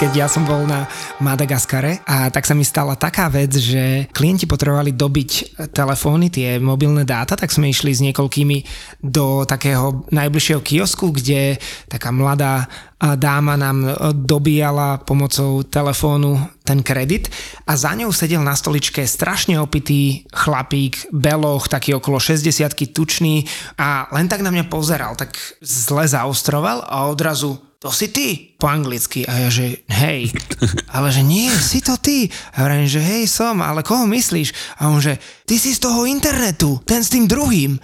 Keď ja som bol na Madagaskare a tak sa mi stala taká vec, že klienti potrebovali dobiť telefóny, tie mobilné dáta, tak sme išli s niekoľkými do takého najbližšieho kiosku, kde taká mladá dáma nám dobíjala pomocou telefónu ten kredit a za ňou sedel na stoličke strašne opitý chlapík, beloch, taký okolo 60 tučný a len tak na mňa pozeral, tak zle zaostroval a odrazu to si ty po anglicky. A ja, že hej, ale že nie, si to ty. A ja že hej, som, ale koho myslíš? A on, že ty si z toho internetu, ten s tým druhým.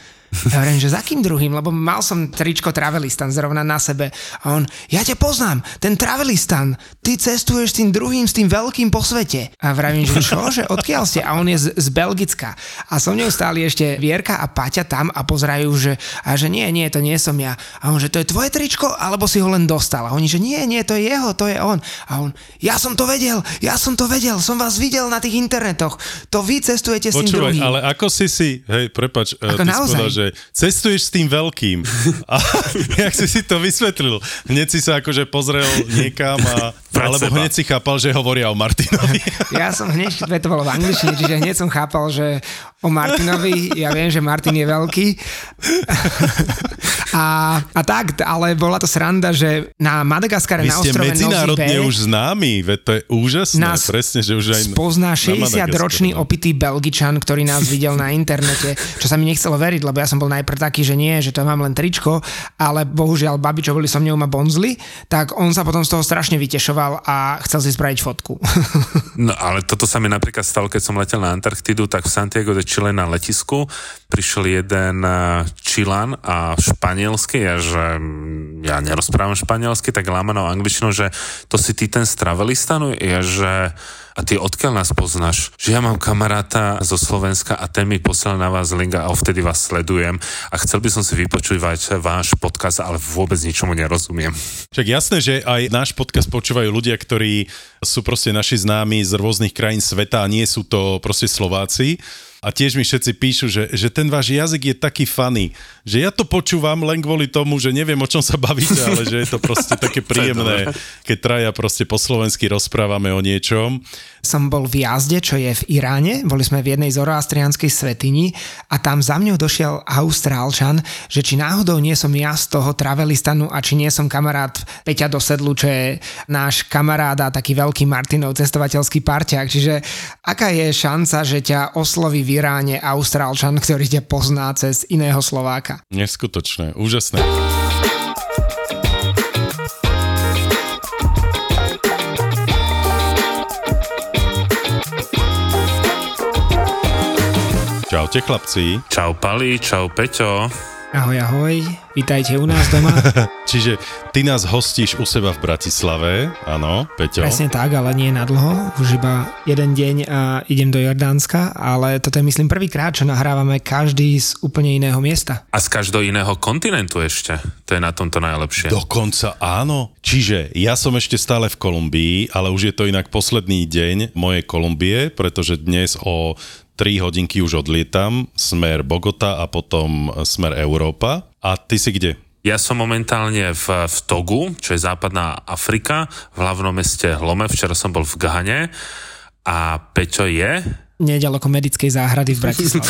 Ja hovorím, že za kým druhým, lebo mal som tričko Travelistan zrovna na sebe. A on, ja ťa poznám, ten Travelistan, ty cestuješ s tým druhým, s tým veľkým po svete. A vravím, že čo, že odkiaľ ste? A on je z, z Belgicka. A so mnou stáli ešte Vierka a Paťa tam a pozerajú, že, a že nie, nie, to nie som ja. A on, že to je tvoje tričko, alebo si ho len dostal. A oni, že nie, nie, to je jeho, to je on. A on, ja som to vedel, ja som to vedel, som vás videl na tých internetoch. To vy cestujete s tým Počúvaj, druhým. ale ako si si, hej, prepač, Ako ty si naozaj? Že cestuješ s tým veľkým. A jak si si to vysvetlil? Hneď si sa akože pozrel niekam a... Alebo hneď si chápal, že hovoria o Martinovi. Ja som hneď, to bolo v angličtine, čiže hneď som chápal, že o Martinovi, ja viem, že Martin je veľký. A, a tak, ale bola to sranda, že na Madagaskare Vy na ste ostrove medzinárodne Nozi už známi, veď to je úžasné. Nás presne, že už aj spozná na Madagaskare, 60-ročný no. opitý Belgičan, ktorý nás videl na internete, čo sa mi nechcelo veriť, lebo ja som bol najprv taký, že nie, že to mám len tričko, ale bohužiaľ babi, čo boli so mnou ma bonzli, tak on sa potom z toho strašne vytešoval a chcel si spraviť fotku. No ale toto sa mi napríklad stalo, keď som letel na Antarktidu, tak v Santiago de Chile na letisku prišiel jeden eh, Čilan a španielsky, ja že mm, ja nerozprávam španielsky, tak lámanou angličtinou, že to si ty ten z Travelistanu, ja že a ty odkiaľ nás poznáš? Že ja mám kamaráta zo Slovenska a ten mi poslal na vás link a vtedy vás sledujem a chcel by som si vypočúvať váš podcast, ale vôbec ničomu nerozumiem. Však jasné, že aj náš podcast počúvajú ľudia, ktorí sú proste naši známi z rôznych krajín sveta a nie sú to proste Slováci. A tiež mi všetci píšu, že, že ten váš jazyk je taký funny, že ja to počúvam len kvôli tomu, že neviem, o čom sa bavíte, ale že je to proste také príjemné, keď traja proste po slovensky rozprávame o niečom. som bol v jazde, čo je v Iráne, boli sme v jednej zoroastrianskej svetini a tam za mňou došiel Austrálčan, že či náhodou nie som ja z toho Travelistanu a či nie som kamarát Peťa do sedlu, čo je náš kamarát a taký veľký Martinov cestovateľský parťák. Čiže aká je šanca, že ťa osloví v Iráne Austrálčan, ktorý ťa pozná cez iného Slováka? Neskutočné, úžasné. Čaute chlapci. Čau Pali, čau Peťo. Ahoj, ahoj, vítajte u nás doma. Čiže ty nás hostíš u seba v Bratislave, áno, Peťo. Presne tak, ale nie na dlho, už iba jeden deň a idem do Jordánska, ale toto je myslím prvýkrát, čo nahrávame každý z úplne iného miesta. A z každého iného kontinentu ešte. To je na tomto najlepšie. Dokonca áno. Čiže ja som ešte stále v Kolumbii, ale už je to inak posledný deň mojej Kolumbie, pretože dnes o 3 hodinky už odlietam, smer Bogota a potom smer Európa. A ty si kde? Ja som momentálne v, v Togu, čo je západná Afrika, v hlavnom meste Hlome. Včera som bol v Gahane. A Peťo je? Nedaleko medickej záhrady v Bratislave.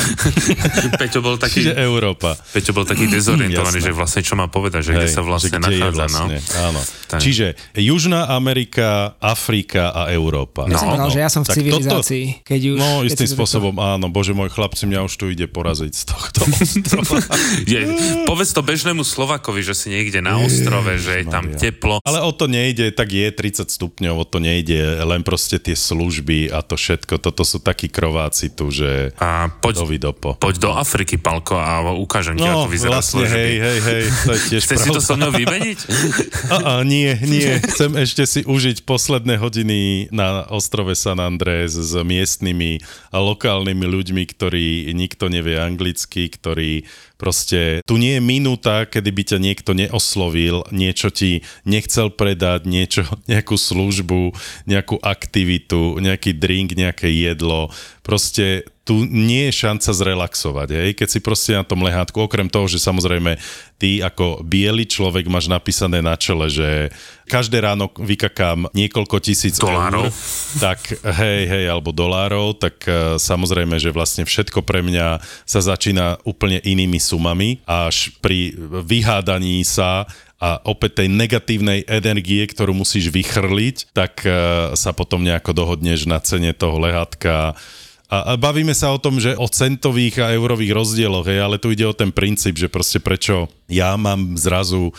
Peťo bol taký, Čiže Európa. Peťo bol taký dezorientovaný, Jasné. že vlastne čo má povedať, že kde sa vlastne kde je nachádza. vlastne, No. áno. Tak. Čiže Južná Amerika, Afrika a Európa. Ja som povedal, že ja som v Tak civilizácii, keď už... No, keď istým si to spôsobom, áno, bože môj chlapci, mňa už tu ide poraziť z tohto ostrova. Je, povedz to bežnému Slovakovi, že si niekde na ostrove, že je tam Maria. teplo. Ale o to nejde, tak je 30 stupňov, o to nejde, len proste tie služby a to všetko, toto sú takí krováci tu, že A poď, dovidopo. poď do Afriky, Palko, a ukážem ti, No, ako vyzerá vlastne, služby. hej, hej, hej, to je tiež Chceš si to so mnou vymeniť? A, a, nie, nie. Chcem ešte si užiť posledné hodiny na ostrove San Andrés s miestnymi a lokálnymi ľuďmi, ktorí nikto nevie anglicky, ktorí proste... Tu nie je minúta, kedy by ťa niekto neoslovil, niečo ti nechcel predať, niečo, nejakú službu, nejakú aktivitu, nejaký drink, nejaké jedlo. Proste tu nie je šanca zrelaxovať, hej? keď si proste na tom lehátku, okrem toho, že samozrejme ty ako biely človek máš napísané na čele, že každé ráno vykakám niekoľko tisíc Dolárov. eur, tak hej, hej, alebo dolárov, tak uh, samozrejme, že vlastne všetko pre mňa sa začína úplne inými sumami, až pri vyhádaní sa a opäť tej negatívnej energie, ktorú musíš vychrliť, tak uh, sa potom nejako dohodneš na cene toho lehátka, a, a bavíme sa o tom, že o centových a eurových rozdieloch, hej, ale tu ide o ten princíp, že proste prečo ja mám zrazu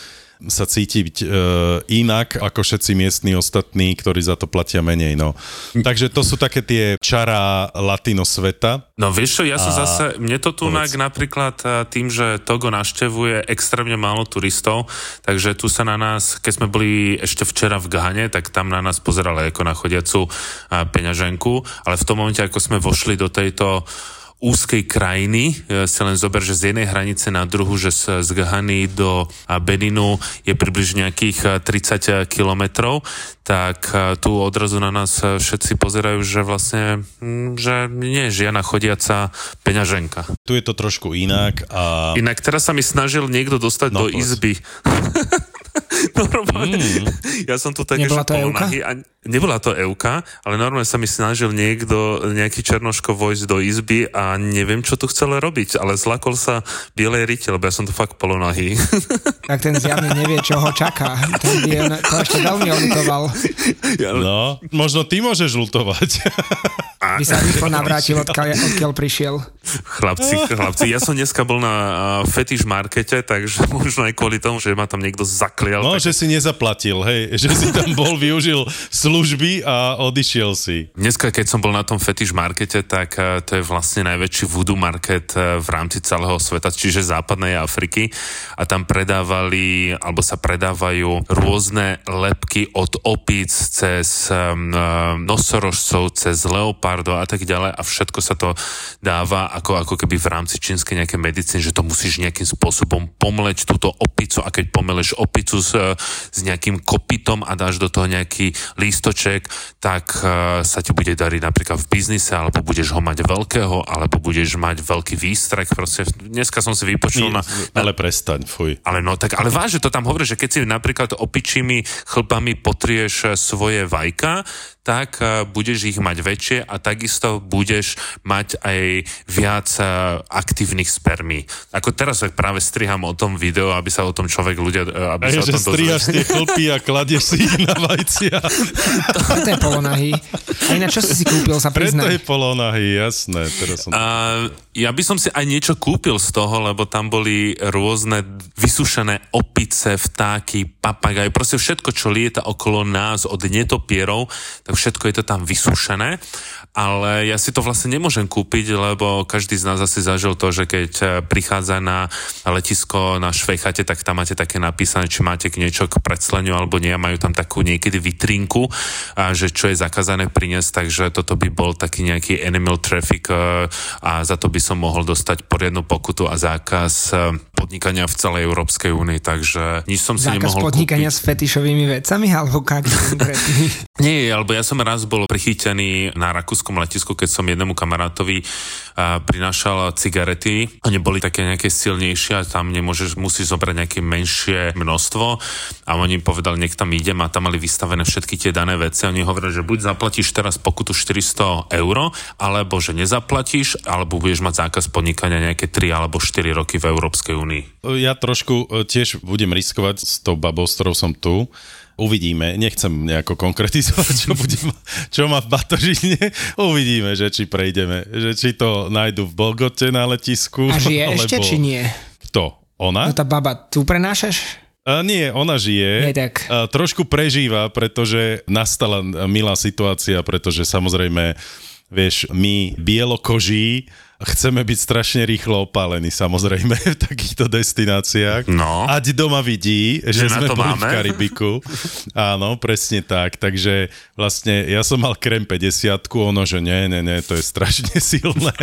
sa cítiť e, inak ako všetci miestni ostatní, ktorí za to platia menej. No. Takže to sú také tie čará latino sveta. No vieš čo, ja som A zase, mne to tu napríklad eh, tým, že Togo naštevuje extrémne málo turistov, takže tu sa na nás, keď sme boli ešte včera v Gane, tak tam na nás pozerali ako na chodiacu eh, peňaženku, ale v tom momente, ako sme vošli do tejto úzkej krajiny, e, si len zober, že z jednej hranice na druhu, že z, z Gahany do Beninu je približne nejakých e, 30 kilometrov, tak e, tu odrazu na nás e, všetci pozerajú, že vlastne, mm, že nie je žiadna chodiaca peňaženka. Tu je to trošku inak a Inak teraz sa mi snažil niekto dostať No, do povedz. izby. normálne, ja som tu tak Nebola ešte to polonahý a nebola to Euka, ale normálne sa mi snažil niekto, nejaký černoško vojsť do izby a neviem, čo tu chcel robiť, ale zlakol sa bielej rite, lebo ja som tu fakt polonahý. Tak ten zjavne nevie, čo ho čaká. Ten by on- to ešte veľmi oľutoval. no, možno ty môžeš lutovať. By sa rýchlo navrátil, odkiaľ, odkiaľ prišiel. Chlapci, chlapci, ja som dneska bol na fetiš markete, takže možno aj kvôli tomu, že ma tam niekto zaklial. No, tak... že si nezaplatil, hej, že si tam bol, využil služby a odišiel si. Dneska, keď som bol na tom fetiš markete, tak eh, to je vlastne najväčší voodoo market eh, v rámci celého sveta, čiže západnej Afriky. A tam predávali, alebo sa predávajú rôzne lepky od opíc cez um, nosorožcov, cez leopardov a tak ďalej. A všetko sa to dáva ako, ako keby v rámci čínskej nejakej medicíny, že to musíš nejakým spôsobom pomleť túto opicu. A keď pomeleš opicu s, eh, s nejakým kopytom a dáš do toho nejaký lístoček, tak uh, sa ti bude dariť napríklad v biznise, alebo budeš ho mať veľkého, alebo budeš mať veľký výstrek. Proste dneska som si vypočul na, Ale prestaň, fuj. ale no tak, ale vážne to tam hovorí, že keď si napríklad opičími chlpami potrieš eh, svoje vajka, tak uh, budeš ich mať väčšie a takisto budeš mať aj viac uh, aktívnych spermí. Ako teraz práve striham o tom video, aby sa o tom človek ľudia, uh, aby A sa je, o že tom strihaš tie chlpy a kladieš si ich na vajcia. Preto je polonahý. A ináč, čo si si kúpil, sa Preto priznaj. je polonahy, jasné. Teraz som... A ja by som si aj niečo kúpil z toho, lebo tam boli rôzne vysušené opice, vtáky, papagaj, proste všetko, čo lieta okolo nás od netopierov, tak všetko je to tam vysušené. Ale ja si to vlastne nemôžem kúpiť, lebo každý z nás asi zažil to, že keď eh, prichádza na letisko na Švejchate, tak tam máte také napísané, či máte k niečo k predsleniu alebo nie, majú tam takú niekedy vitrinku, a že čo je zakázané priniesť, takže toto by bol taký nejaký animal traffic eh, a za to by som mohol dostať poriadnu pokutu a zákaz eh, podnikania v celej Európskej únii, takže nič som si Zákaz nemohol podnikania kúpiť. s fetišovými vecami, alebo? Nie, alebo ja som raz bol prichytený na rakúsko moskovskom letisku, keď som jednému kamarátovi uh, prinášal cigarety. Oni boli také nejaké silnejšie a tam nemôžeš, musíš zobrať nejaké menšie množstvo a oni povedali, nech tam idem a tam mali vystavené všetky tie dané veci. Oni hovorili, že buď zaplatíš teraz pokutu 400 eur, alebo že nezaplatíš, alebo budeš mať zákaz podnikania nejaké 3 alebo 4 roky v Európskej únii. Ja trošku e, tiež budem riskovať s tou babou, s ktorou som tu. Uvidíme, nechcem nejako konkretizovať, čo, budem, čo má v batožine. Uvidíme, že či prejdeme, že či to nájdu v Bogote na letisku. A žije alebo... ešte, či nie? Kto? Ona? No tá baba, tu prenášaš? A nie, ona žije. Nie, tak. A trošku prežíva, pretože nastala milá situácia, pretože samozrejme, vieš, my bielokoží chceme byť strašne rýchlo opálení samozrejme v takýchto destináciách. No. Ať doma vidí, že, že sme boli máme. v Karibiku. Áno, presne tak. Takže vlastne ja som mal krem 50 ono, že nie, nie, nie, to je strašne silné.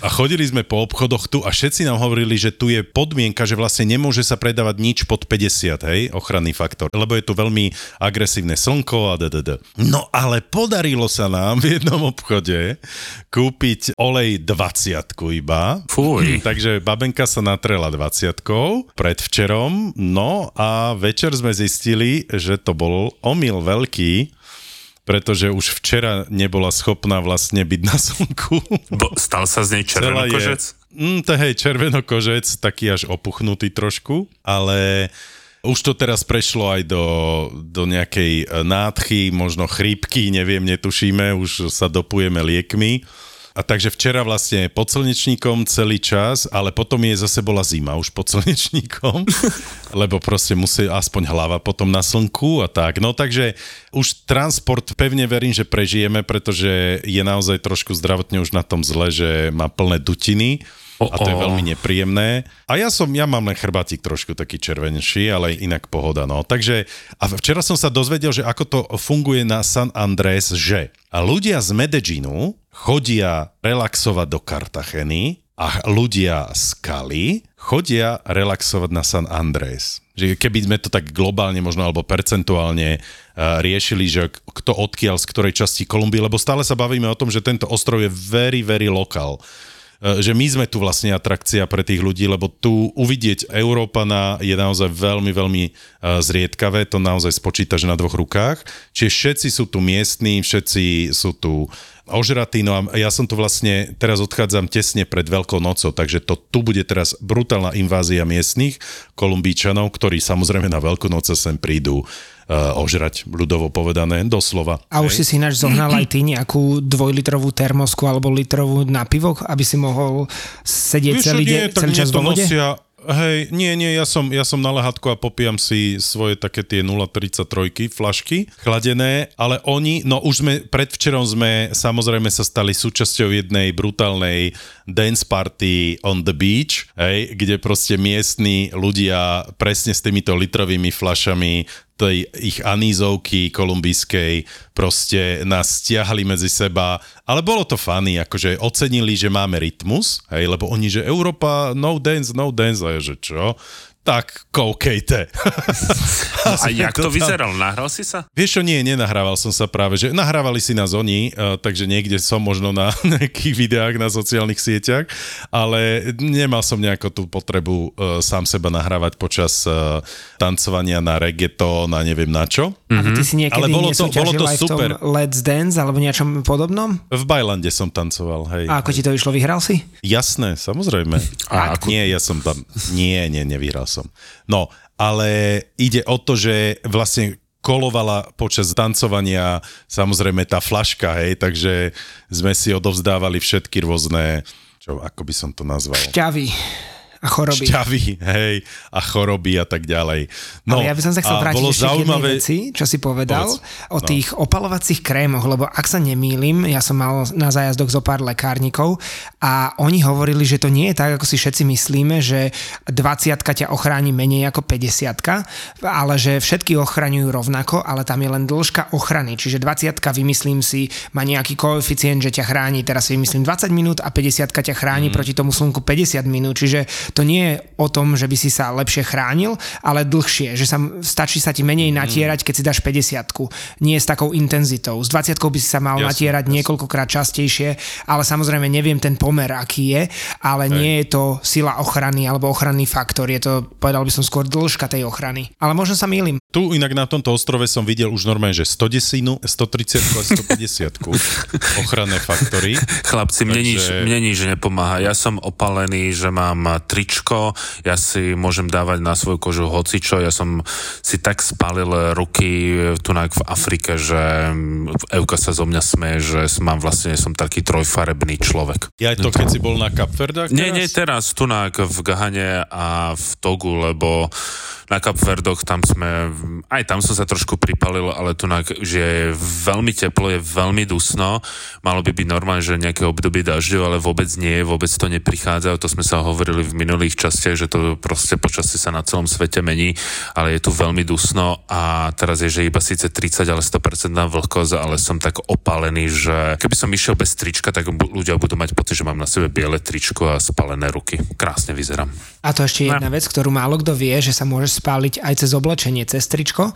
A chodili sme po obchodoch tu a všetci nám hovorili, že tu je podmienka, že vlastne nemôže sa predávať nič pod 50, hej, ochranný faktor, lebo je tu veľmi agresívne slnko a ddd. No ale podarilo sa nám v jednom obchode kúpiť olej 20 20 iba. Fuj. Takže babenka sa natrela 20 predvčerom, no a večer sme zistili, že to bol omyl veľký, pretože už včera nebola schopná vlastne byť na slnku. Bo, stal sa z nej červenokožec? Mm, to hej, červenokožec, taký až opuchnutý trošku, ale už to teraz prešlo aj do, do nejakej nádchy, možno chrípky, neviem, netušíme, už sa dopujeme liekmi. A takže včera vlastne pod slnečníkom celý čas, ale potom je zase bola zima už pod slnečníkom, lebo proste musí aspoň hlava potom na slnku a tak. No takže už transport pevne verím, že prežijeme, pretože je naozaj trošku zdravotne už na tom zle, že má plné dutiny a to je veľmi nepríjemné. A ja som, ja mám len chrbátik trošku taký červenší, ale inak pohoda, no. Takže, a včera som sa dozvedel, že ako to funguje na San Andrés, že ľudia z Medellínu chodia relaxovať do Kartacheny a ľudia z Kali chodia relaxovať na San Andrés. Že keby sme to tak globálne možno alebo percentuálne uh, riešili, že kto odkiaľ z ktorej časti Kolumbie, lebo stále sa bavíme o tom, že tento ostrov je very, very lokal E, že my sme tu vlastne atrakcia pre tých ľudí, lebo tu uvidieť Európana je naozaj veľmi, veľmi e, zriedkavé, to naozaj spočítaš na dvoch rukách. Čiže všetci sú tu miestní, všetci sú tu ožratí, no a ja som tu vlastne, teraz odchádzam tesne pred Veľkou nocou, takže to tu bude teraz brutálna invázia miestnych kolumbíčanov, ktorí samozrejme na Veľkú noce sem prídu uh, ožrať, ľudovo povedané, doslova. A už si si ináč zohnal aj ty nejakú dvojlitrovú termosku alebo litrovú na pivo, aby si mohol sedieť Víš, celý, nie, deň, celý čas vode? Nosia, Hej, nie, nie, ja som, ja som na lehatku a popijam si svoje také tie 0,33 flašky chladené, ale oni, no už sme, predvčerom sme samozrejme sa stali súčasťou jednej brutálnej dance party on the beach, hej, kde proste miestni ľudia presne s týmito litrovými flašami tej ich anízovky kolumbijskej proste nás stiahli medzi seba, ale bolo to funny, akože ocenili, že máme rytmus, hej, lebo oni, že Európa, no dance, no dance, a je, že čo? Tak koukejte. a, a jak to, to vyzeralo? Nahral si sa? Vieš čo, nie, nenahrával som sa práve, že nahrávali si nás oni, uh, takže niekde som možno na nejakých videách na sociálnych sieťach, ale nemal som nejako tú potrebu uh, sám seba nahrávať počas uh, tancovania na reggaeton a neviem na čo. Mm-hmm. A ty si niekedy ale bolo to, bolo to super. v tom Let's Dance alebo niečom podobnom? V Bajlande som tancoval, hej. A ako hej. ti to išlo, vyhral si? Jasné, samozrejme. A ako? Nie, ja som tam, nie, nie, nevyhral som som. No, ale ide o to, že vlastne kolovala počas tancovania samozrejme tá flaška, hej, takže sme si odovzdávali všetky rôzne, čo, ako by som to nazval? Šťavy a choroby. Šťavy, hej, a choroby a tak ďalej. No, Ale ja by som sa chcel vrátiť ešte zaujímavé... veci, čo si povedal Povedz. o no. tých opalovacích krémoch, lebo ak sa nemýlim, ja som mal na zájazdoch zo pár lekárnikov a oni hovorili, že to nie je tak, ako si všetci myslíme, že 20 ťa ochráni menej ako 50 ale že všetky ochraňujú rovnako, ale tam je len dĺžka ochrany. Čiže 20 vymyslím si, má nejaký koeficient, že ťa chráni, teraz si vymyslím 20 minút a 50 ťa chráni mm. proti tomu slnku 50 minút. Čiže to nie je o tom, že by si sa lepšie chránil, ale dlhšie, že sa, stačí sa ti menej natierať, keď si dáš 50 nie s takou intenzitou. S 20 by si sa mal jasne, natierať jasne. niekoľkokrát častejšie, ale samozrejme neviem ten pomer, aký je, ale Hej. nie je to sila ochrany alebo ochranný faktor, je to, povedal by som skôr dĺžka tej ochrany. Ale možno sa mýlim. Tu inak na tomto ostrove som videl už normálne, že 100 desinu, 130 a 150 ochranné faktory. Chlapci, mne, Takže... nič, mne nič nepomáha. Ja som opalený, že mám tričko, ja si môžem dávať na svoju kožu hocičo, ja som si tak spálil ruky tu v Afrike, že Euka sa zo mňa smeje, že mám vlastne som taký trojfarebný človek. Ja to, keď si bol na Kapverdách Nie, nie, teraz tu v Gahane a v Togu, lebo na Kapverdoch, tam sme, aj tam som sa trošku pripalil, ale tu že je veľmi teplo, je veľmi dusno, malo by byť normálne, že nejaké obdobie dažďov, ale vôbec nie, vôbec to neprichádza, to sme sa hovorili v minulých častiach, že to proste počasie sa na celom svete mení, ale je tu veľmi dusno a teraz je, že iba síce 30, ale 100% vlhkosť, ale som tak opálený, že keby som išiel bez trička, tak ľudia budú mať pocit, že mám na sebe biele tričko a spalené ruky. Krásne vyzerám. A to ešte jedna no. vec, ktorú málo kto vie, že sa môže spáliť aj cez oblečenie, cez tričko.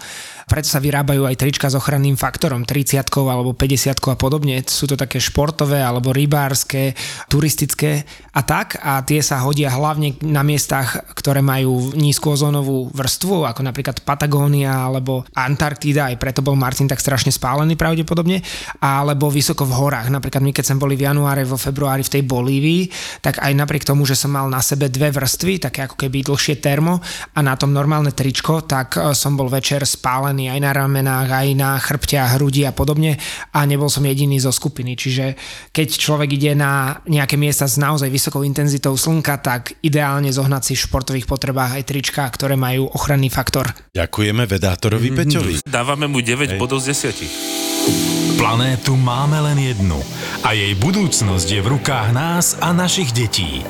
Preto sa vyrábajú aj trička s ochranným faktorom, 30 alebo 50 a podobne. Sú to také športové alebo rybárske, turistické a tak. A tie sa hodia hlavne na miestach, ktoré majú nízku ozónovú vrstvu, ako napríklad Patagónia alebo Antarktída, aj preto bol Martin tak strašne spálený pravdepodobne, alebo vysoko v horách. Napríklad my, keď sme boli v januári, vo februári v tej Bolívii, tak aj napriek tomu, že som mal na sebe dve vrstvy, také ako keby dlhšie termo a na tom normálne tričko, tak e, som bol večer spálený aj na ramenách, aj na chrbte a hrudi a podobne a nebol som jediný zo skupiny. Čiže keď človek ide na nejaké miesta s naozaj vysokou intenzitou slnka, tak ideálne zohnať si v športových potrebách aj trička, ktoré majú ochranný faktor. Ďakujeme vedátorovi mm-hmm. Peťovi. Dávame mu 9 Hej. bodov z 10. Planétu máme len jednu a jej budúcnosť je v rukách nás a našich detí.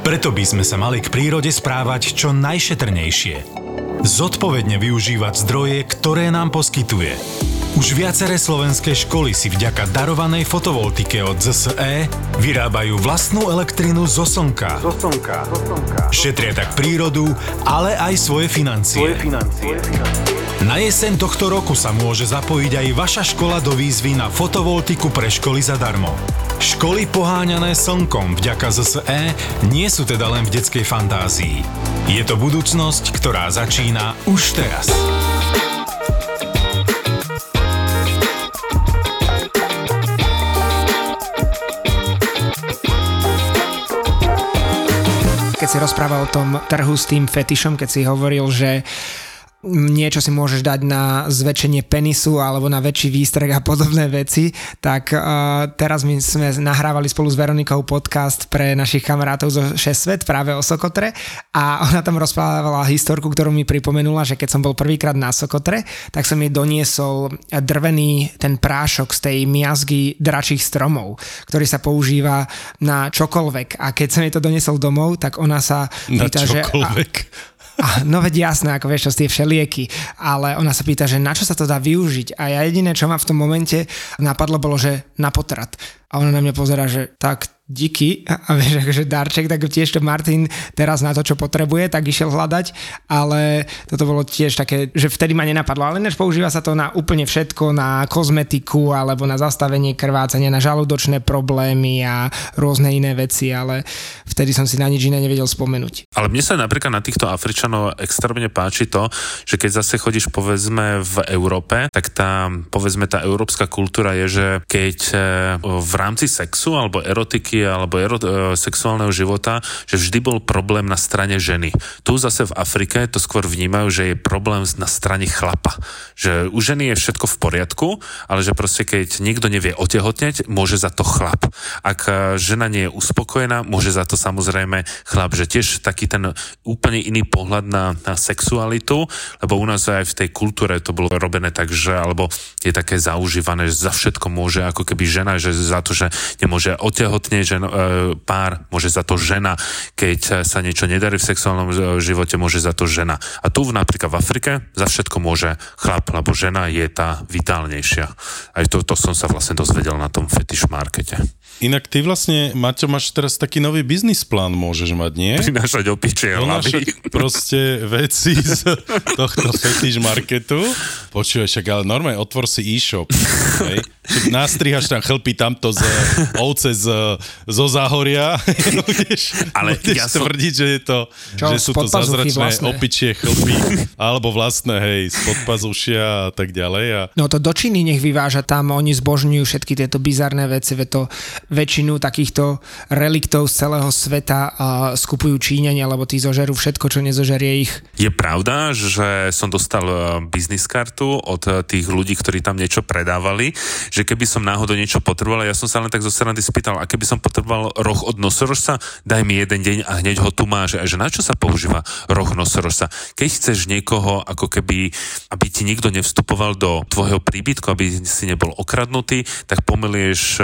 Preto by sme sa mali k prírode správať čo najšetrnejšie. Zodpovedne využívať zdroje, ktoré nám poskytuje. Už viaceré slovenské školy si vďaka darovanej fotovoltike od ZSE vyrábajú vlastnú elektrinu zo slnka. Zo slnka. Šetria tak prírodu, ale aj svoje financie. Svoje financie. Na jeseň tohto roku sa môže zapojiť aj vaša škola do výzvy na fotovoltiku pre školy zadarmo. Školy poháňané slnkom vďaka ZSE nie sú teda len v detskej fantázii. Je to budúcnosť, ktorá začína už teraz. Keď si rozprával o tom trhu s tým fetišom, keď si hovoril, že niečo si môžeš dať na zväčšenie penisu alebo na väčší výstrek a podobné veci, tak uh, teraz my sme nahrávali spolu s Veronikou podcast pre našich kamarátov zo 6 svet práve o Sokotre. A ona tam rozprávala historku, ktorú mi pripomenula, že keď som bol prvýkrát na Sokotre, tak som jej doniesol drvený ten prášok z tej miazgy dračích stromov, ktorý sa používa na čokoľvek. A keď som jej to doniesol domov, tak ona sa pýta, že... A, a, no veď jasné, ako vieš, čo tie všelieky, ale ona sa pýta, že na čo sa to dá využiť a ja jediné, čo ma v tom momente napadlo, bolo, že na potrat. A ona na mňa pozera, že tak díky. A vieš, akože darček, tak tiež to Martin teraz na to, čo potrebuje, tak išiel hľadať, ale toto bolo tiež také, že vtedy ma nenapadlo, ale než používa sa to na úplne všetko, na kozmetiku alebo na zastavenie krvácania, na žalúdočné problémy a rôzne iné veci, ale vtedy som si na nič iné nevedel spomenúť. Ale mne sa napríklad na týchto Afričanov extrémne páči to, že keď zase chodíš povedzme v Európe, tak tá povedzme tá európska kultúra je, že keď e, v rámci sexu alebo erotiky alebo ero, e, sexuálneho života, že vždy bol problém na strane ženy. Tu zase v Afrike to skôr vnímajú, že je problém na strane chlapa. Že u ženy je všetko v poriadku, ale že proste keď nikto nevie otehotneť, môže za to chlap. Ak e, žena nie je uspokojená, môže za to samozrejme chlap. Že tiež taký ten úplne iný pohľad na, na sexualitu, lebo u nás aj v tej kultúre to bolo robené tak, že alebo je také zaužívané, že za všetko môže ako keby žena, že za to, že nemôže otehotneť, žen, e, pár, môže za to žena, keď sa niečo nedarí v sexuálnom živote, môže za to žena. A tu napríklad v Afrike za všetko môže chlap, lebo žena je tá vitálnejšia. Aj to, to som sa vlastne dozvedel na tom fetish markete. Inak ty vlastne, Maťo, máš teraz taký nový biznis plán, môžeš mať, nie? Prinášať opičie hlavy. proste veci z tohto fetish marketu. Počuješ, však ale normálne, otvor si e-shop. Hej? Nastrihaš tam chlpy tamto z ovce z, zo záhoria. budeš, ale budeš ja som... tvrdiť, že, je to, Čo, že sú to zázračné vlastné. opičie chlpy. alebo vlastné, hej, spod pazušia a tak ďalej. A... No to do Číny nech vyváža tam, oni zbožňujú všetky tieto bizarné veci, ve to väčšinu takýchto reliktov z celého sveta uh, skupujú Číňania, lebo tí zožerú všetko, čo nezožerie ich. Je pravda, že som dostal e, biznis kartu od e, tých ľudí, ktorí tam niečo predávali, že keby som náhodou niečo potreboval, ja som sa len tak zo srandy spýtal, a keby som potreboval roh od nosorožca, daj mi jeden deň a hneď ho tu máš. A že na čo sa používa roh nosorožca? Keď chceš niekoho, ako keby, aby ti nikto nevstupoval do tvojho príbytku, aby si nebol okradnutý, tak pomelieš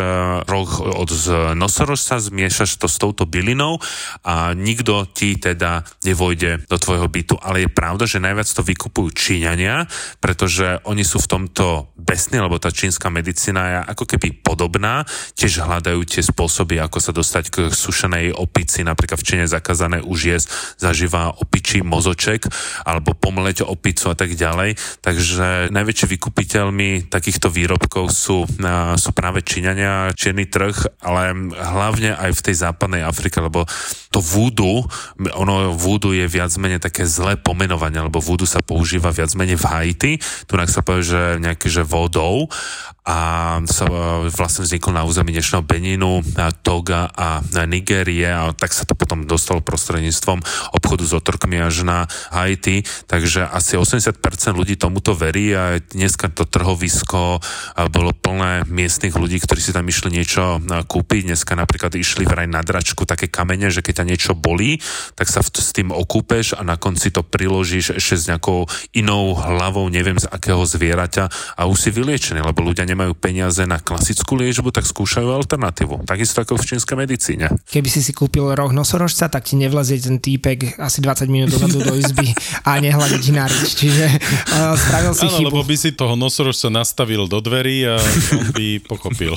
roh od nosorožca, zmiešaš to s touto bylinou a nikto ti teda nevojde do tvojho bytu. Ale je pravda, že najviac to vykupujú Číňania, pretože oni sú v tomto besní, lebo tá čínska medicína je ako keby podobná, tiež hľadajú tie spôsoby, ako sa dostať k sušenej opici, napríklad v Číne zakázané už jesť zažíva opičí mozoček alebo pomleť opicu a tak ďalej. Takže najväčší vykupiteľmi takýchto výrobkov sú, sú práve Číňania, čierny trh, ale hlavne aj v tej západnej Afrike, lebo to vúdu, ono vúdu je viac menej také zlé pomenovanie, lebo vúdu sa používa viac menej v Haiti, tu sa povie, že nejaké, že vodou a sa vlastne vznikol na území dnešného Beninu, Toga a Nigérie a tak sa to potom dostalo prostredníctvom obchodu s otrokmi až na Haiti, takže asi 80% ľudí tomuto verí a dneska to trhovisko bolo plné miestnych ľudí, ktorí si tam išli niečo kúpiť. Dneska napríklad išli vraj na dračku také kamene, že keď ťa niečo bolí, tak sa s tým okúpeš a na konci to priložíš ešte s nejakou inou hlavou, neviem z akého zvieraťa a už si vyliečený, lebo ľudia nemajú peniaze na klasickú liečbu, tak skúšajú alternatívu. Takisto ako v čínskej medicíne. Keby si si kúpil roh nosorožca, tak ti nevlezie ten týpek asi 20 minút dozadu do izby a nehľadiť na rič. Čiže uh, spravil si Áno, chybu. lebo by si toho nosorožca nastavil do dverí a on by pochopil.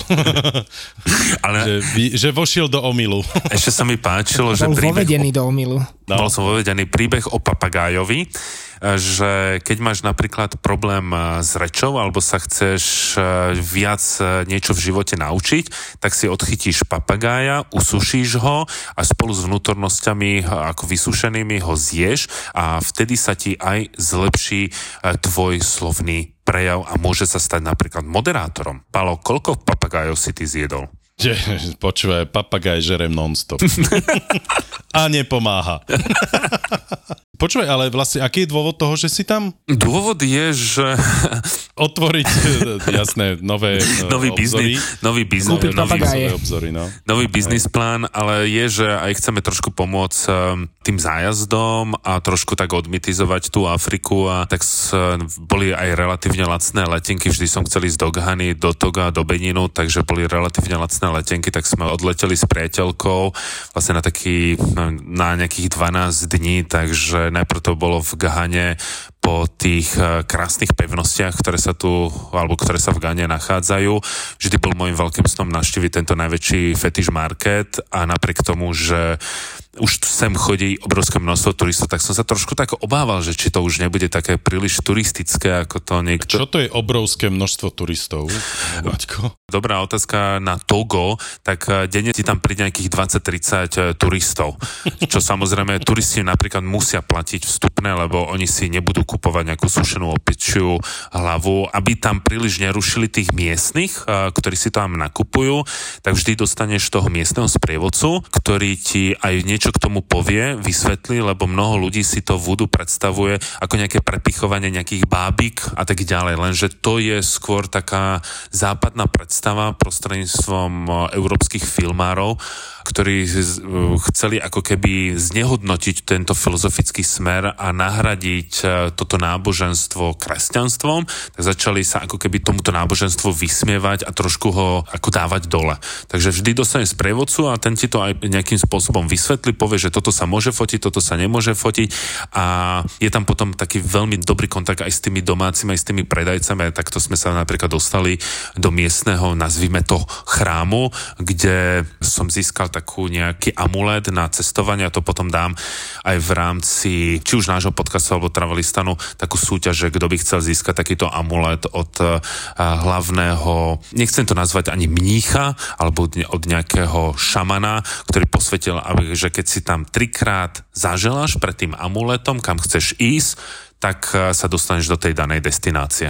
Ale že, by, že vošiel do omilu. ešte sa mi páčilo, že Bol príbeh vovedený do omilu. No. Bol som vovedený príbeh o papagájovi, že keď máš napríklad problém eh, s rečou alebo sa chceš eh, viac eh, niečo v živote naučiť, tak si odchytíš papagája, usušíš ho a spolu s vnútornosťami ako vysušenými ho zješ a vtedy sa ti aj zlepší tvoj slovný prejav a môže sa stať napríklad moderátorom. Palo, koľko papagájov si ty zjedol? Že, počúvaj, papagaj žerem non-stop. A nepomáha. Počúvaj, ale vlastne aký je dôvod toho, že si tam? Dôvod je, že... Otvoriť, jasné, nové nový obzory. biznis, nový biznis, Kúpiť nový. Nové obzory, no. nový biznis plán, ale je, že aj chceme trošku pomôcť um, tým zájazdom a trošku tak odmitizovať tú Afriku a tak s, boli aj relatívne lacné letenky, vždy som chcel ísť do Ghany, do Toga, do Beninu, takže boli relatívne lacné letenky, tak sme odleteli s priateľkou vlastne na taký, na nejakých 12 dní, takže najprv to bolo v Gahane po tých eh, krásnych pevnostiach, ktoré sa tu, alebo ktoré sa v Gane nachádzajú. Vždy bol môjim veľkým snom navštíviť tento najväčší fetish market a napriek tomu, že už sem chodí obrovské množstvo turistov, tak som sa trošku tak obával, že či to už nebude také príliš turistické, ako to niekto... Čo to je obrovské množstvo turistov, Maťko? Dobrá otázka na Togo, tak eh, denne ti tam príde nejakých 20-30 turistov, čo samozrejme turisti napríklad musia platiť vstupné, lebo oni si nebudú kupovať nejakú sušenú opičiu hlavu, aby tam príliš nerušili tých miestnych, eh, ktorí si tam nakupujú, tak vždy dostaneš toho miestneho sprievodcu, ktorý ti aj niečo niečo k tomu povie, vysvetlí, lebo mnoho ľudí si to voodoo predstavuje ako nejaké prepichovanie nejakých bábik a tak ďalej. Lenže to je skôr taká západná predstava prostredníctvom e, európskych filmárov, ktorí e, chceli ako keby znehodnotiť tento filozofický smer a nahradiť e, to toto náboženstvo kresťanstvom, tak začali sa ako keby tomuto náboženstvu vysmievať a trošku ho ako dávať dole. Takže vždy dostane sprievodcu a ten ti to aj nejakým spôsobom vysvetlí, povie, že toto sa môže fotiť, toto sa nemôže fotiť. A je tam potom taký veľmi dobrý kontakt aj s tými domácimi, aj s tými predajcami. Takto sme sa napríklad dostali do miestneho, nazvime to chrámu, kde som získal takú nejaký amulet na cestovanie. A to potom dám aj v rámci či už nášho podcastu alebo Travelistanu takú súťaž, že kto by chcel získať takýto amulet od uh, hlavného, nechcem to nazvať ani mnícha, alebo od nejakého šamana, ktorý posvetil, že keď si tam trikrát zaželáš pred tým amuletom, kam chceš ísť, tak uh, sa dostaneš do tej danej destinácie.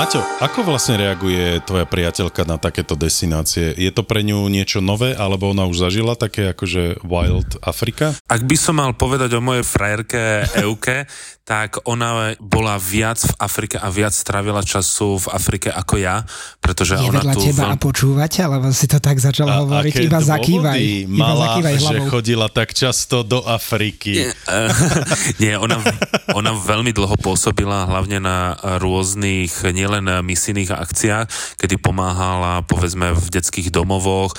Maťo, ako vlastne reaguje tvoja priateľka na takéto destinácie? Je to pre ňu niečo nové, alebo ona už zažila také akože Wild Afrika? Ak by som mal povedať o mojej frajerke Euke, tak ona bola viac v Afrike a viac strávila času v Afrike ako ja, pretože Je ona vedľa tu... teba a počúvať, alebo si to tak začal A hovoriť, iba dôvody zakývaj. Iba Mala, zakývaj že hlavou. chodila tak často do Afriky. Nie, ona, ona veľmi dlho pôsobila hlavne na rôznych, nielen misijných akciách, kedy pomáhala povedzme v detských domovoch,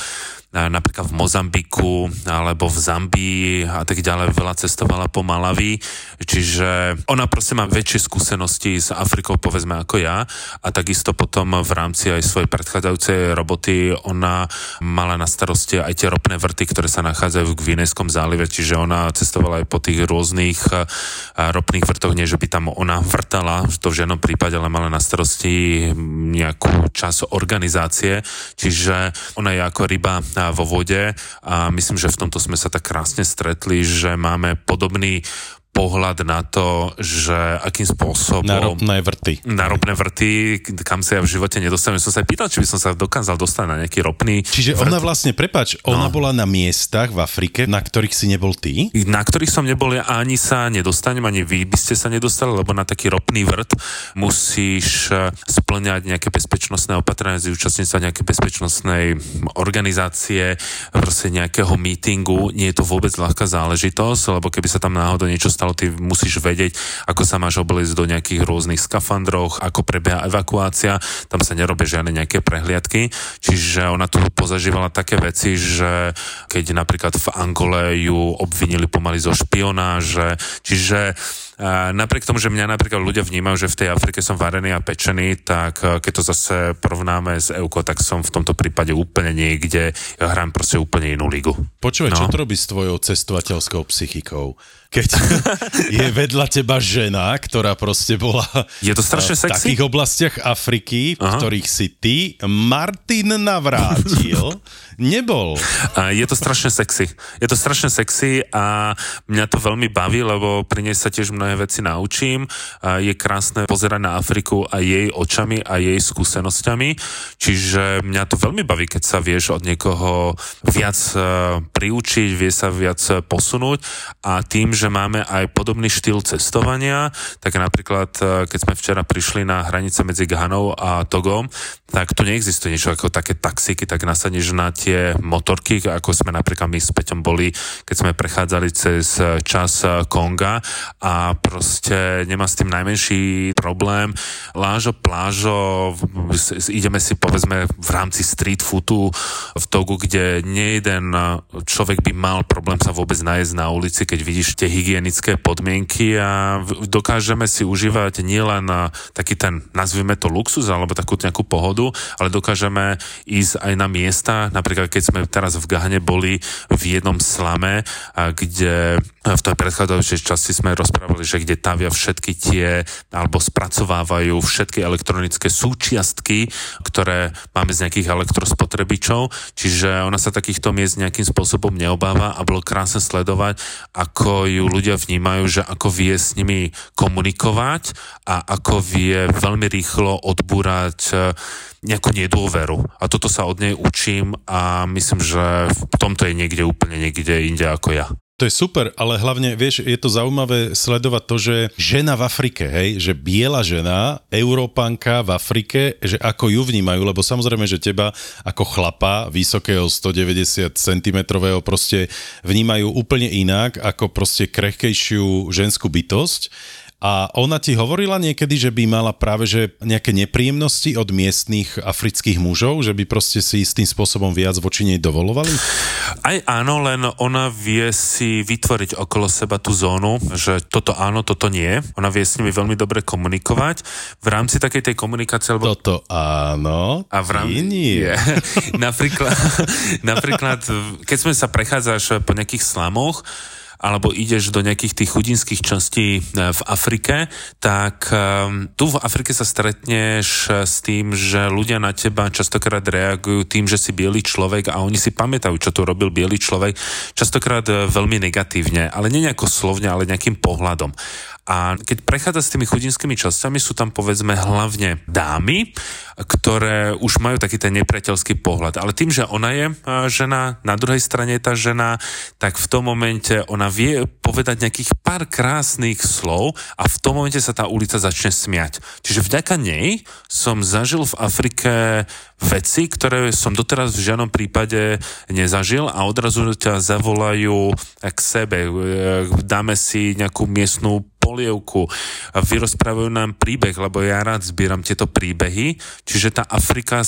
na- napríklad v Mozambiku alebo v Zambii a tak ďalej, veľa cestovala po Malavi, čiže ona proste má väčšie skúsenosti s Afrikou, povedzme, ako ja. A takisto potom v rámci aj svojej predchádzajúcej roboty ona mala na starosti aj tie ropné vrty, ktoré sa nachádzajú v Gvinejskom zálive, čiže ona cestovala aj po tých rôznych eh, ropných vrtoch, nie že by tam ona vrtala, to v žiadnom prípade, ale mala na starosti nejakú časť organizácie, čiže ona je ako ryba eh, vo vode. A myslím, že v tomto sme sa tak krásne stretli, že máme podobný pohľad na to, že akým spôsobom... Na ropné vrty. na ropné vrty, kam sa ja v živote nedostanem. Som sa aj pýtal, či by som sa dokázal dostať na nejaký ropný Čiže vrt, ona vlastne, prepač, ona No. bola na miestach v Afrike, na ktorých si nebol ty? na ktorých som nebol ja, ani sa nedostanem, ani vy by ste sa nedostali, lebo na taký ropný vrt musíš eh, splňať nejaké bezpečnostné opatrenia, zúčastniť sa nejaké bezpečnostnej organizácie, proste nejakého meetingu. Nie je to vôbec ľahká záležitosť, lebo keby sa tam náhodou niečo stalo, ty musíš vedieť, ako sa máš obliecť do nejakých rôznych skafandroch, ako prebieha evakuácia, tam sa nerobia žiadne nejaké prehliadky, čiže ona tu pozažívala také veci, že keď napríklad v Angole ju obvinili pomaly zo špionáže, čiže napriek tomu, že mňa napríklad ľudia vnímajú, že v tej Afrike som varený a pečený, tak eh, keď to zase porovnáme s Euko, tak som v tomto prípade úplne niekde, ja hrám proste úplne inú ligu. Počúvaj, čo No. to robí s tvojou cestovateľskou psychikou? Keď je vedľa teba žena, ktorá proste bola Je to strašne v sexy? takých oblastiach Afriky, v Aha. ktorých si ty, Martin Navrátil, nebol. A je to strašne sexy. Je to strašne sexy a mňa to veľmi baví, lebo pri nej sa tiež mnohé veci naučím. A je krásne pozerať na Afriku aj jej očami a jej skúsenosťami. Čiže mňa to veľmi baví, keď sa vieš od niekoho viac eh, priučiť, vie sa viac eh, posunúť a tým, že máme aj podobný štýl cestovania, tak napríklad, eh, keď sme včera prišli na hranice medzi Ghanou a Togom, tak tu neexistuje niečo ako také taxíky, tak nasadneš na tie motorky, ako sme napríklad my s Peťom boli, keď sme prechádzali cez čas Konga a proste nemá s tým najmenší problém. Lážo, plážo, ideme si povedzme v rámci street foodu v Togu, kde nie jeden človek by mal problém sa vôbec nájsť na ulici, keď vidíš tie hygienické podmienky a dokážeme si užívať nielen taký ten, nazvime to luxus, alebo takú nejakú pohodu, ale dokážeme ísť aj na miesta, napríklad keď sme teraz v Gahne boli v jednom slame, kde v tej predchádzajúcej časti sme rozprávali, že kde tavia všetky tie, alebo spracovávajú všetky elektronické súčiastky, ktoré máme z nejakých elektrospotrebičov, čiže ona sa takýchto miest nejakým spôsobom neobáva a bolo krásne sledovať, ako ju ľudia vnímajú, že ako vie s nimi komunikovať a ako vie veľmi rýchlo odbúrať nejakú nedôveru. A toto sa od nej učím a myslím, že v tomto je niekde úplne niekde inde ako ja. To je super, ale hlavne, vieš, je to zaujímavé sledovať to, že žena v Afrike, hej, že biela žena, Európanka v Afrike, že ako ju vnímajú, lebo samozrejme, že teba ako chlapa vysokého 190 cm proste vnímajú úplne inak, ako proste krehkejšiu ženskú bytosť a ona ti hovorila niekedy, že by mala práve že nejaké nepríjemnosti od miestných afrických mužov, že by proste si istým spôsobom viac voči nej dovolovali? Aj áno, len ona vie si vytvoriť okolo seba tú zónu, že toto áno, toto nie. Ona vie s nimi veľmi dobre komunikovať. V rámci takej tej komunikácie... Alebo... Toto áno, a v rámci... nie. napríklad, napríklad, keď sme sa prechádzaš po nejakých slamoch, alebo ideš do nejakých tých chudinských častí e, v Afrike, tak e, tu v Afrike sa stretneš e, s tým, že ľudia na teba častokrát reagujú tým, že si biely človek a oni si pamätajú, čo tu robil biely človek, častokrát veľmi negatívne, ale nie nejako slovne, ale nejakým pohľadom. A keď prechádza s tými chudinskými časťami, sú tam povedzme hlavne dámy, ktoré už majú taký ten nepriateľský pohľad. Ale tým, že ona je žena, na druhej strane je tá žena, tak v tom momente ona vie povedať nejakých pár krásnych slov a v tom momente sa tá ulica začne smiať. Čiže vďaka nej som zažil v Afrike veci, ktoré som doteraz v žiadnom prípade nezažil a odrazu ťa zavolajú k sebe. E, dáme si nejakú miestnú polievku vyrozprávajú nám príbeh, lebo ja rád zbieram tieto príbehy, čiže tá Afrika e,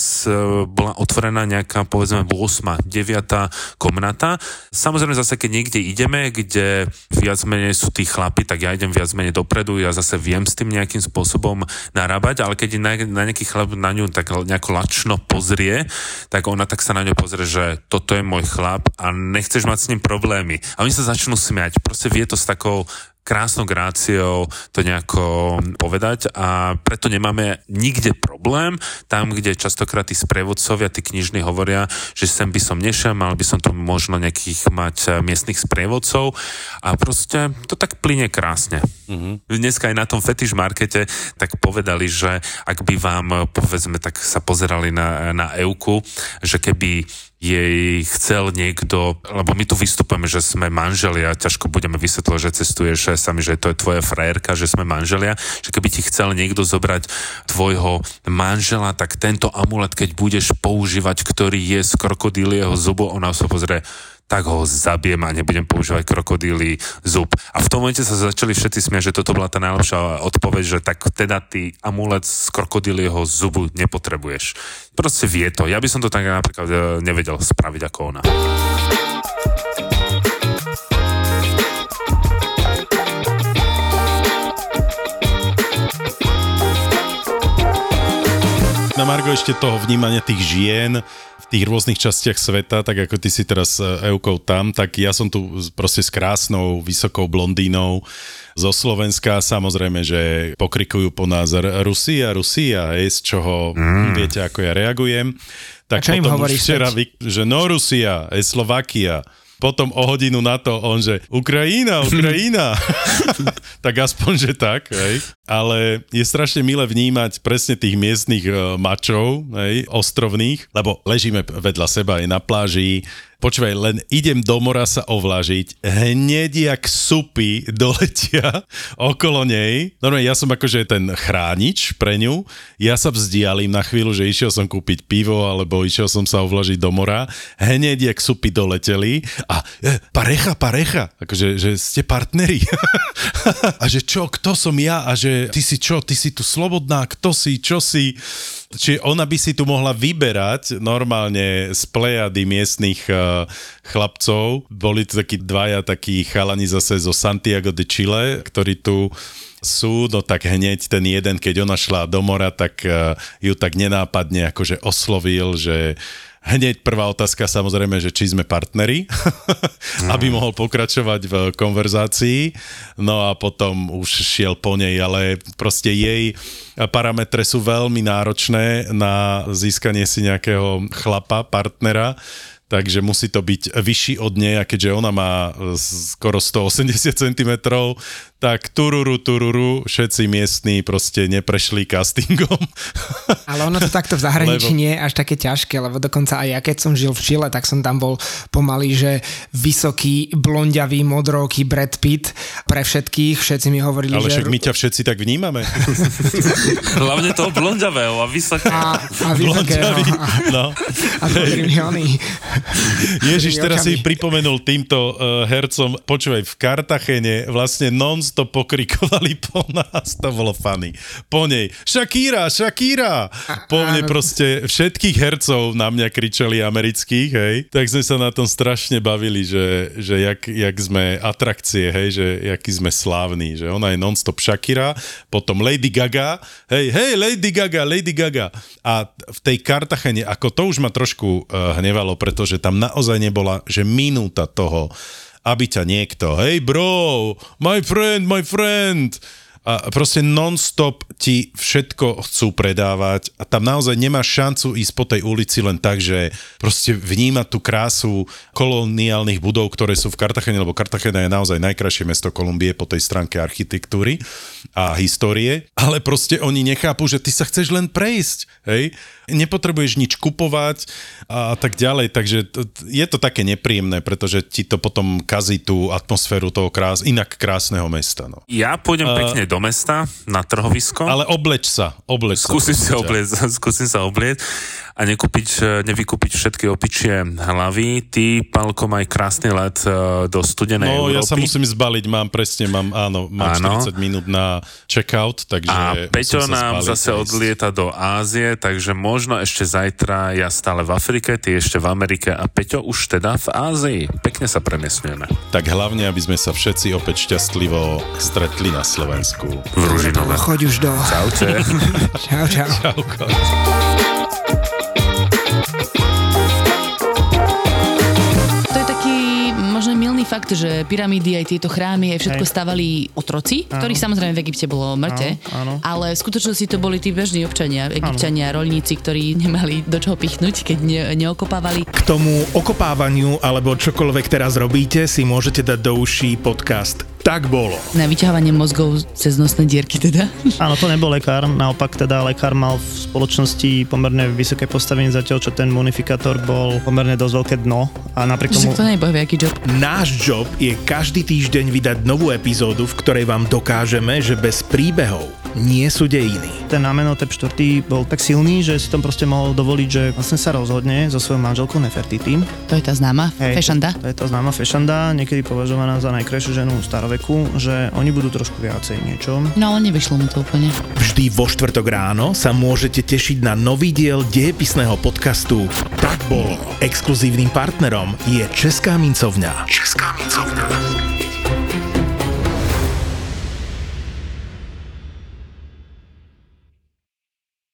bola otvorená nejaká, povedzme, 8. 9. komnata. Samozrejme zase, keď niekde ideme, kde viac menej sú tí chlapi, tak ja idem viac menej dopredu, ja zase viem s tým nejakým spôsobom narábať, ale keď na, na nejaký chlap na ňu tak nejako lačno pozrie, tak ona tak sa na ňu pozrie, že toto je môj chlap a nechceš mať s ním problémy. A oni sa začnú smiať. Proste vie to s takou krásnou gráciou to nejako povedať a preto nemáme nikde problém, tam, kde častokrát tí sprievodcovia, tí knižní hovoria, že sem by som nešiel, mal by som tu možno nejakých mať eh, miestnych sprievodcov a proste to tak plyne krásne. Mm-hmm. Dneska aj na tom fetiš markete tak povedali, že ak by vám, povedzme, tak sa pozerali na, na Euku, že keby jej chcel niekto, lebo my tu vystupujeme, že sme manželia, ťažko budeme vysvetľovať, že cestuješ sami, že to je tvoja frajerka, že sme manželia, že keby ti chcel niekto zobrať tvojho manžela, tak tento amulet, keď budeš používať, ktorý je z krokodílieho zubu, ona sa pozrie, tak ho zabijem a nebudem používať krokodíly zub. A v tom momente sa začali všetci smiať, že toto bola tá najlepšia odpoveď, že tak teda ty amulet z krokodílieho zubu nepotrebuješ. Proste vie to. Ja by som to tak napríklad e, nevedel spraviť ako ona. Na Margo ešte toho vnímania tých žien, tých rôznych častiach sveta, tak ako ty si teraz e, Eukou tam, tak ja som tu proste s krásnou, vysokou blondínou zo Slovenska. Samozrejme, že pokrikujú po nás Rusia, Rusia, hej, z čoho mm. viete, ako ja reagujem. Tak A čo im hovoríš včera, vy, že no Rusia, je Slovakia potom o hodinu na to on, že Ukrajina, Ukrajina. tak aspoň, že tak, hej. Ale je strašne milé vnímať presne tých miestnych uh, mačov, hej, ostrovných, lebo ležíme vedľa seba aj na pláži, počúvaj, len idem do mora sa ovlažiť, hneď jak supy doletia okolo nej. Normálne ja som akože ten chránič pre ňu, ja sa vzdialím na chvíľu, že išiel som kúpiť pivo, alebo išiel som sa ovlažiť do mora, hneď jak supy doleteli. A e, parecha, parecha, akože že ste partneri. a že čo, kto som ja? A že ty si čo, ty si tu slobodná, kto si, čo si či ona by si tu mohla vyberať normálne z plejady miestnych uh, chlapcov. Boli tu takí dvaja takí chalani zase zo Santiago de Chile, ktorí tu sú, no tak hneď ten jeden, keď ona šla do mora, tak uh, ju tak nenápadne akože oslovil, že Hneď prvá otázka samozrejme, že či sme partneri, aby mohol pokračovať v konverzácii. No a potom už šiel po nej, ale proste jej parametre sú veľmi náročné na získanie si nejakého chlapa, partnera takže musí to byť vyšší od nej a keďže ona má skoro 180 cm, tak tururu, tururu, všetci miestní proste neprešli castingom. Ale ono to takto v zahraničí lebo... nie je až také ťažké, lebo dokonca aj ja keď som žil v Čile, tak som tam bol pomaly, že vysoký, blondiavý, modrový Brad Pitt pre všetkých, všetci mi hovorili, Ale že... však my ťa všetci tak vnímame. Hlavne toho blondiavého a vysokého. A, a vysokého. No. A, a Ježiš, teraz si pripomenul týmto uh, hercom, počúvaj, v Kartachene vlastne non to pokrikovali po nás, to bolo funny. Po nej, Shakira, Shakira! Po mne proste všetkých hercov na mňa kričali amerických, hej. Tak sme sa na tom strašne bavili, že, že jak, jak sme atrakcie, hej, že jaký sme slávni, že ona je non-stop Shakira, potom Lady Gaga, hej, hej, Lady Gaga, Lady Gaga. A v tej Kartachene, ako to už ma trošku uh, hnevalo, pretože tam naozaj nebola, že minúta toho, aby ťa niekto, hej bro, my friend, my friend, a proste non-stop ti všetko chcú predávať a tam naozaj nemáš šancu ísť po tej ulici len tak, že proste vnímať tú krásu koloniálnych budov, ktoré sú v Kartachene, lebo Kartachena je naozaj najkrajšie mesto Kolumbie po tej stránke architektúry a histórie, ale proste oni nechápu, že ty sa chceš len prejsť, hej, nepotrebuješ nič kupovať a tak ďalej, takže je to také nepríjemné, pretože ti to potom kazí tú atmosféru toho krás, inak krásneho mesta. No. Ja pôjdem uh, pekne do mesta, na trhovisko. Ale obleč sa, obleč skúsim sa. Obliec, skúsim sa obliec a nekúpiť, e, nevykúpiť všetky opičie hlavy. Ty, Palko, maj krásny let e, do studenej No, Európy. ja sa musím zbaliť, mám presne, mám, áno, mám áno. 40 minút na checkout, takže... A Peťo nám zase ísť. odlieta do Ázie, takže možno ešte zajtra ja stále v Afrike, ty ešte v Amerike a Peťo už teda v Ázii. Pekne sa premiesňujeme. Tak hlavne, aby sme sa všetci opäť šťastlivo stretli na Slovensku. V Ružinove. Choď už do... Čaute. čau, čau. Čauko. Fakt, že pyramídy aj tieto chrámy aj všetko stavali otroci, áno. ktorých samozrejme v Egypte bolo mŕte, áno, áno. ale v skutočnosti to boli tí bežní občania, egyptiania, áno. rolníci, ktorí nemali do čoho pichnúť, keď ne, neokopávali. K tomu okopávaniu alebo čokoľvek teraz robíte si môžete dať do uší podcast tak bolo. Na vyťahovanie mozgov cez nosné dierky teda? Áno, to nebol lekár, naopak teda lekár mal v spoločnosti pomerne vysoké postavenie zatiaľ, čo ten munifikátor bol pomerne dosť veľké dno a napriek tomu... to nebol aký job. Náš job je každý týždeň vydať novú epizódu, v ktorej vám dokážeme, že bez príbehov nie sú dejiny. Ten Amenhotep 4. bol tak silný, že si tom proste mohol dovoliť, že vlastne sa rozhodne so svojou manželkou Nefertiti. To je tá známa hey, fešanda? To, to je tá známa fešanda, niekedy považovaná za najkrajšiu ženu staroveku, že oni budú trošku viacej niečo. No ale nevyšlo mu to úplne. Vždy vo štvrtok ráno sa môžete tešiť na nový diel dejepisného podcastu Tak bolo. Exkluzívnym partnerom je Česká mincovňa. Česká mincovňa.